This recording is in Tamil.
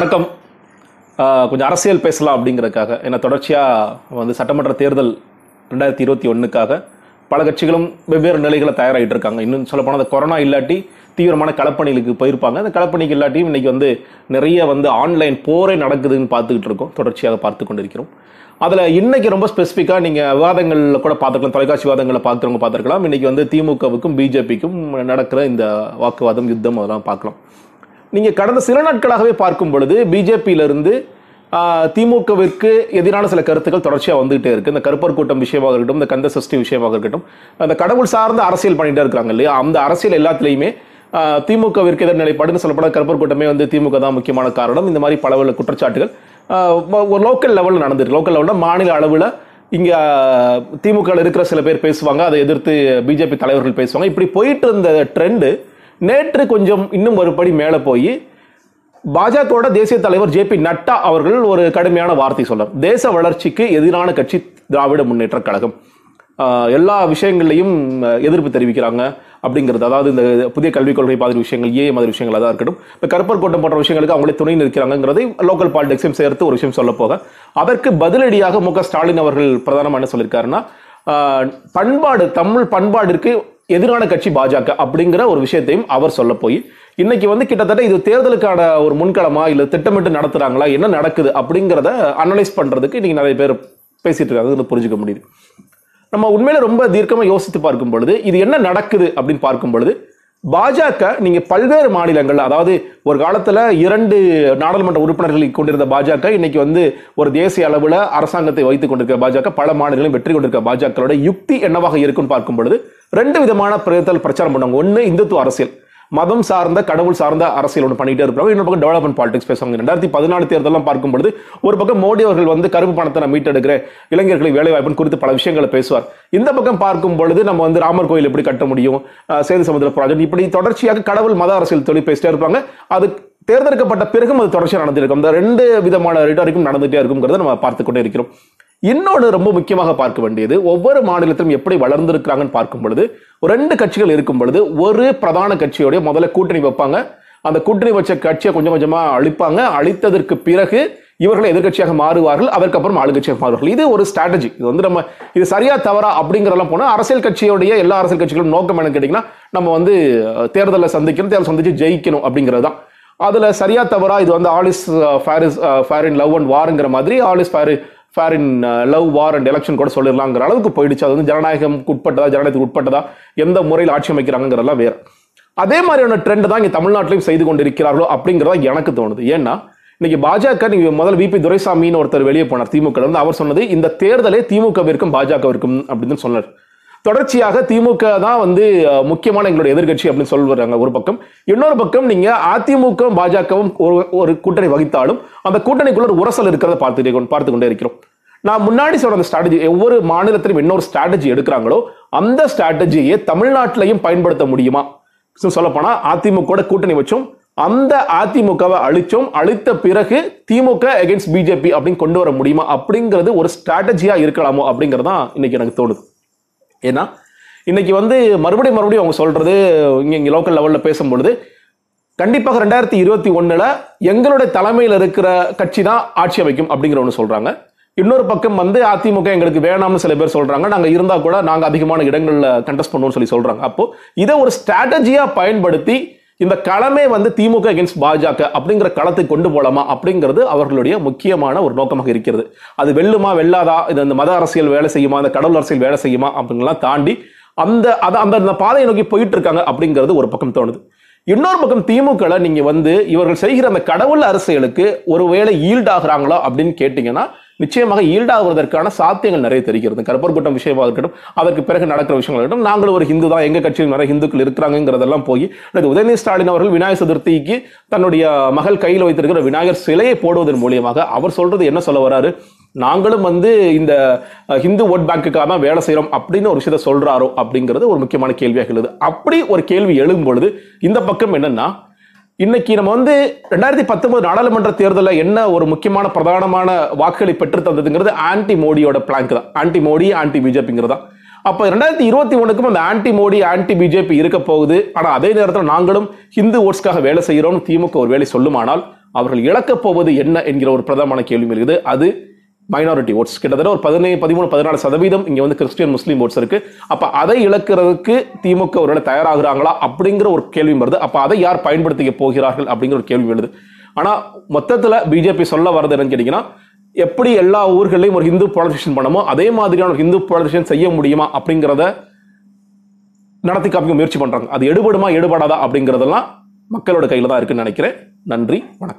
வணக்கம். கொஞ்சம் அரசியல் பேசலாம் அப்படிங்கிறதுக்காக ஏன்னா தொடர்ச்சியாக வந்து சட்டமன்ற தேர்தல் ரெண்டாயிரத்தி இருபத்தி ஒன்றுக்காக பல கட்சிகளும் வெவ்வேறு நிலைகளை தயாராகிட்டு இருக்காங்க. இன்னும் சொல்லப்போனால் அந்த கொரோனா இல்லாட்டி தீவிரமான களப்பணிகளுக்கு போயிருப்பாங்க. அந்த களப்பணிக்கு இல்லாட்டியும் இன்றைக்கி வந்து நிறைய வந்து ஆன்லைன் போரே நடக்குதுன்னு பார்த்துக்கிட்டு இருக்கோம். தொடர்ச்சியாக பார்த்து கொண்டிருக்கிறோம். அதில் இன்றைக்கி ரொம்ப ஸ்பெசிஃபிக்காக நீங்கள் விவாதங்களில் கூட பார்த்துக்கலாம். தொலைக்காட்சி விவாதங்களை பார்க்குறவங்க பார்த்துருக்கலாம். இன்றைக்கி வந்து திமுகவுக்கும் பிஜேபிக்கும் நடக்கிற இந்த வாக்குவாதம் யுத்தம் அதெல்லாம் பார்க்கலாம். நீங்கள் கடந்த சில நாட்களாகவே பார்க்கும் பொழுது பிஜேபியிலிருந்து திமுகவிற்கு எதிரான சில கருத்துக்கள் தொடர்ச்சியாக வந்துகிட்டே இருக்குது இந்த கருப்பர் கூட்டம் விஷயமாக இருக்கட்டும் இந்த கந்த சஷ்டி விஷயமாக இருக்கட்டும் அந்த கடவுள் சார்ந்த அரசியல் பண்ணிகிட்டே இருக்காங்க இல்லையா? அந்த அரசியல் எல்லாத்துலேயுமே திமுகவிற்கு எதிர் நிலைப்பாடுன்னு சொல்லப்பட கருப்பர் கூட்டமே வந்து திமுக தான் முக்கியமான காரணம். இந்த மாதிரி பல பல குற்றச்சாட்டுகள் ஒரு லோக்கல் லெவலில் நடந்திருக்கு. லோக்கல் லெவலில் மாநில அளவில் இங்கே திமுக இருக்கிற சில பேர் பேசுவாங்க. அதை எதிர்த்து பிஜேபி தலைவர்கள் பேசுவாங்க. இப்படி போயிட்டு இருந்த ட்ரெண்டு நேற்று கொஞ்சம் இன்னும் ஒரு படி மேலே போய் பாஜகவோட தேசிய தலைவர் ஜே பி நட்டா அவர்கள் ஒரு கடுமையான வார்த்தை சொல்றார் தேச வளர்ச்சிக்கு எதிரான கட்சி திராவிட முன்னேற்ற கழகம். எல்லா விஷயங்கள்லையும் எதிர்ப்பு தெரிவிக்கிறாங்க அப்படிங்கிறது. அதாவது இந்த புதிய கல்விக் கொள்கை மாதிரி விஷயங்கள் ஏ மாதிரி விஷயங்கள் அதான் இருக்கட்டும். இப்போ கருப்பர் கோட்டம் போன்ற விஷயங்களுக்கு அவங்களே துணை நிற்கிறாங்கிறதை லோக்கல் பாலிடிக்ஸையும் சேர்த்து ஒரு விஷயம் சொல்ல போக அதற்கு பதிலடியாக மு க ஸ்டாலின் அவர்கள் பிரதானமாக என்ன சொல்லியிருக்காருன்னா பண்பாடு தமிழ் பண்பாடிற்கு எதிரான கட்சி பாஜக அப்படிங்கிற ஒரு விஷயத்தையும் அவர் சொல்ல போய் இன்னைக்கு வந்து கிட்டத்தட்ட இது தேர்தலுக்கான ஒரு முன்களமா இல்ல திட்டமிட்டு நடத்துறாங்களா என்ன நடக்குது அப்படிங்கிறத அனலைஸ் பண்றதுக்கு இன்னைக்கு நிறைய பேர் பேசிட்டு இருக்காங்க. புரிஞ்சுக்க முடியுது. நம்ம உண்மையில ரொம்ப தீர்க்கமா யோசித்து பார்க்கும் பொழுது இது என்ன நடக்குது அப்படின்னு பார்க்கும் பொழுது பாஜக நீங்க பல்வேறு மாநிலங்கள் அதாவது ஒரு காலத்துல இரண்டு நாடாளுமன்ற உறுப்பினர்களை கொண்டிருந்த பாஜக இன்னைக்கு வந்து ஒரு தேசிய அளவுல அரசாங்கத்தை வைத்துக் கொண்டிருக்கிற பாஜக பல மாநிலங்களும் வெற்றி கொண்டிருக்கிற பாஜகவோட யுக்தி என்னவாக இருக்குன்னு பார்க்கும் பொழுது ரெண்டு விதமான தேர்தல் பிரச்சாரம் பண்ணுவாங்க. ஒன்று இந்துத்துவ அரசியல். மதம் சார்ந்த கடவுள் சார்ந்த அரசியல் ஒன்று பண்ணிட்டே இருப்பாங்க இன்னொரு பக்கம் டெவலப்மெண்ட் பாலிடிக்ஸ் பேசுவாங்க. ரெண்டாயிரத்தி பதினாலு தேர்தலாம் பார்க்கும்போது ஒரு பக்கம் மோடி அவர்கள் வந்து கருப்பு பணத்தை நான் மீட்டெடுக்கிறேன் இளைஞர்களை வேலை வாய்ப்பு குறித்து பல விஷயங்களை பேசுவார். இந்த பக்கம் பார்க்கும் பொழுது நம்ம வந்து ராமர் கோயில் எப்படி கட்ட முடியும் சேது சமுதிர ப்ராஜெக்ட் இப்படி தொடர்ச்சியாக கடவுள் மத அரசியல் தொழில் பேசிட்டே இருப்பாங்க. அது தேர்ந்தெடுக்கப்பட்ட பிறகும் அது தொடர்ச்சியாக நடந்திருக்கும் இந்த ரெண்டு விதமான ரிட்டாரிக்கும் நடந்துட்டே இருக்குங்கிறத நம்ம பார்த்து கொண்டே இருக்கிறோம். இன்னொன்று ரொம்ப முக்கியமாக பார்க்க வேண்டியது ஒவ்வொரு மாநிலத்திலும் எப்படி வளர்ந்திருக்கிறாங்கன்னு பார்க்கும் பொழுது ரெண்டு கட்சிகள் இருக்கும் பொழுது ஒரு பிரதான கட்சியோடைய முதல்ல கூட்டணி வைப்பாங்க. அந்த கூட்டணி வச்ச கட்சியை கொஞ்சம் கொஞ்சமாக அழிப்பாங்க. அழித்ததற்கு பிறகு இவர்கள் எதிர்கட்சியாக மாறுவார்கள் அதற்கப்புறம் ஆளுங்கட்சியாக மாறுவார்கள். இது ஒரு ஸ்ட்ராட்டஜி இது வந்து நம்ம இது சரியா தவறா அப்படிங்கிறதெல்லாம் போனால் அரசியல் கட்சியோடைய எல்லா அரசியல் கட்சிகளும் நோக்கம் என்னன்னு கேட்டிங்கன்னா நம்ம வந்து தேர்தலில் சந்திக்கணும் தேர்தல் சந்திச்சு ஜெயிக்கணும் அப்படிங்கிறது தான். அதில் சரியா தவறா இது வந்து all is fair is fair in love and வாருங்கிற மாதிரி all is fair fair in love war and election கூட சொல்லிடலாங்கிற அளவுக்கு போயிடுச்சு. அது வந்து ஜனநாயகம் உட்பட்டதா ஜனநாயகத்துக்கு உட்பட்டதா எந்த முறையில் ஆட்சி அமைக்கிறாங்கிறதெல்லாம் வேறு. அதே மாதிரியான ட்ரெண்ட் தான் இங்கே தமிழ்நாட்டிலையும் செய்து கொண்டிருக்கிறார்களோ அப்படிங்கிறதா எனக்கு தோணுது. ஏன்னா இன்னைக்கு பாஜக நீங்க முதல்ல விபி துரைசாமின்னு ஒருத்தர் வெளியே போனார் திமுக வந்து அவர் சொன்னது இந்த தேர்தலே திமுகவிற்கும் பாஜகவிற்கும் அப்படின்னு சொன்னார். தொடர்ச்சியாக திமுக தான் வந்து முக்கியமான எங்களுடைய எதிர்க்கட்சி அப்படின்னு சொல்லுவாங்க ஒரு பக்கம். இன்னொரு பக்கம் நீங்க அதிமுக பாஜகவும் ஒரு ஒரு கூட்டணி வகித்தாலும் அந்த கூட்டணிக்குள்ள ஒரு உரசல் இருக்கிறத பார்த்துட்டே பார்த்து கொண்டே இருக்கிறோம். நான் முன்னாடி சொன்ன அந்த ஸ்ட்ராட்டஜி ஒவ்வொரு மாநிலத்திலும் இன்னொரு ஸ்ட்ராட்டஜி எடுக்கிறாங்களோ அந்த ஸ்ட்ராட்டஜியை தமிழ்நாட்டிலையும் பயன்படுத்த முடியுமா? சொல்லப்போனா அதிமுக கூட்டணி வச்சும் அந்த அதிமுகவை அழிச்சோம் அழித்த பிறகு திமுக அகைன்ஸ்ட் பிஜேபி அப்படின்னு கொண்டு வர முடியுமா? அப்படிங்கிறது ஒரு ஸ்ட்ராட்டஜியா இருக்கலாமோ அப்படிங்கறதுதான் இன்னைக்கு எனக்கு தோணுது. ஏன்னா இன்னைக்கு வந்து மறுபடியும் மறுபடியும் அவங்க சொல்றது இங்கே இங்கே லோக்கல் லெவலில் பேசும்பொழுது கண்டிப்பாக ரெண்டாயிரத்தி இருபத்தி ஒன்றில் எங்களுடைய தலைமையில் இருக்கிற கட்சி தான் ஆட்சி அமைக்கும் அப்படிங்கிற ஒன்று சொல்றாங்க. இன்னொரு பக்கம் வந்து அதிமுக எங்களுக்கு வேணாம்னு சில பேர் சொல்றாங்க. நாங்கள் இருந்தால் கூட நாங்கள் அதிகமான இடங்களில் கண்டெஸ்ட் பண்ணுவோம்னு சொல்லி சொல்றாங்க. அப்போ இதை ஒரு ஸ்ட்ராட்டஜியாக பயன்படுத்தி இந்த களமே வந்து திமுக அகேன்ஸ்ட் பாஜக அப்படிங்கிற களத்தை கொண்டு போகலாமா அப்படிங்கிறது அவர்களுடைய முக்கியமான ஒரு நோக்கமாக இருக்கிறது. அது வெல்லுமா வெல்லாதா? இது அந்த மத அரசியல் வேலை செய்யுமா? இந்த கடவுள் அரசியல் வேலை செய்யுமா? அப்படிங்கலாம் தாண்டி அந்த அதை அந்த அந்த பாதையை நோக்கி போயிட்டு இருக்காங்க அப்படிங்கிறது ஒரு பக்கம் தோணுது. இன்னொரு பக்கம் திமுக நீங்க வந்து இவர்கள் செய்கிற அந்த கடவுள் அரசியலுக்கு ஒருவேளை ஈல்ட் ஆகுறாங்களோ அப்படின்னு கேட்டீங்கன்னா நிச்சயமாக ஈல்டாகுவதற்கான சாத்தியங்கள் நிறைய தெரிகிறது. கருப்பர் கூட்டம் விஷயமாக இருக்கட்டும் அதற்கு பிறகு நடக்கிற விஷயங்கள் இருக்கட்டும் நாங்களும் ஒரு ஹிந்து தான். எங்கள் கட்சியில் நிறைய ஹிந்துக்கள் இருக்கிறாங்கிறதெல்லாம் போய் உதயநிதி ஸ்டாலின் அவர்கள் விநாயகர் சதுர்த்திக்கு தன்னுடைய மகள் கையில் வைத்திருக்கிற விநாயகர் சிலையை போடுவதன் மூலியமாக அவர் சொல்றது என்ன சொல்ல வராரு? நாங்களும் வந்து இந்த ஹிந்து ஓட் பேங்க்குக்காக தான் வேலை செய்கிறோம் அப்படின்னு ஒரு விஷயத்த சொல்கிறாரோ அப்படிங்கிறது ஒரு முக்கியமான கேள்வியாக எழுது அப்படி ஒரு கேள்வி எழும்பொழுது இந்த பக்கம் என்னன்னா இன்னைக்கு நம்ம வந்து ரெண்டாயிரத்தி பத்தொன்பது நாடாளுமன்ற தேர்தலில் என்ன ஒரு முக்கியமான பிரதானமான வாக்குகளை பெற்று தந்ததுங்கிறது ஆன்டி மோடியோட பிளாங்க் தான். ஆன்டி மோடி ஆன்டி பிஜேபிங்கிறது தான். அப்போ ரெண்டாயிரத்தி இருபத்தி ஒன்றுக்கும் அந்த ஆன்டி மோடி ஆன்டி பிஜேபி இருக்க போகுது. ஆனால் அதே நேரத்தில் நாங்களும் ஹிந்து ஓட்ஸ்க்காக வேலை செய்கிறோம் திமுக ஒரு வேலை சொல்லுமானால் அவர்கள் இழக்கப் போவது என்ன என்கிற ஒரு பிரதமான கேள்வி இருக்குது அது மைனாரிட்டி ஓட்ஸ் கிட்டத்தட்ட ஒரு பதினேழு பதிமூணு பதினாலு சதவீதம் இங்கே வந்து கிறிஸ்டியன் முஸ்லீம் ஓட்ஸ் இருக்கு. அப்போ அதை இழக்கிறதுக்கு திமுக ஒருவேளை தயாராகிறாங்களா அப்படிங்கிற ஒரு கேள்வி வருது. அப்போ அதை யார் பயன்படுத்திக்க போகிறார்கள் அப்படிங்கிற ஒரு கேள்வி வருது ஆனால் மொத்தத்தில் பிஜேபி சொல்ல வர்றது என்னன்னு கேட்டிங்கன்னா எப்படி எல்லா ஊர்களையும் ஒரு ஹிந்து போலரைசேஷன் பண்ணமோ அதே மாதிரியான ஒரு ஹிந்து போலரைசேஷன் செய்ய முடியுமா அப்படிங்கிறத நடத்தி காமிக்க முயற்சி பண்ணுறாங்க அது எடுபடுமா எடுபடாதா அப்படிங்கிறதெல்லாம் மக்களோட கையில் தான் இருக்குன்னு நினைக்கிறேன். நன்றி வணக்கம்.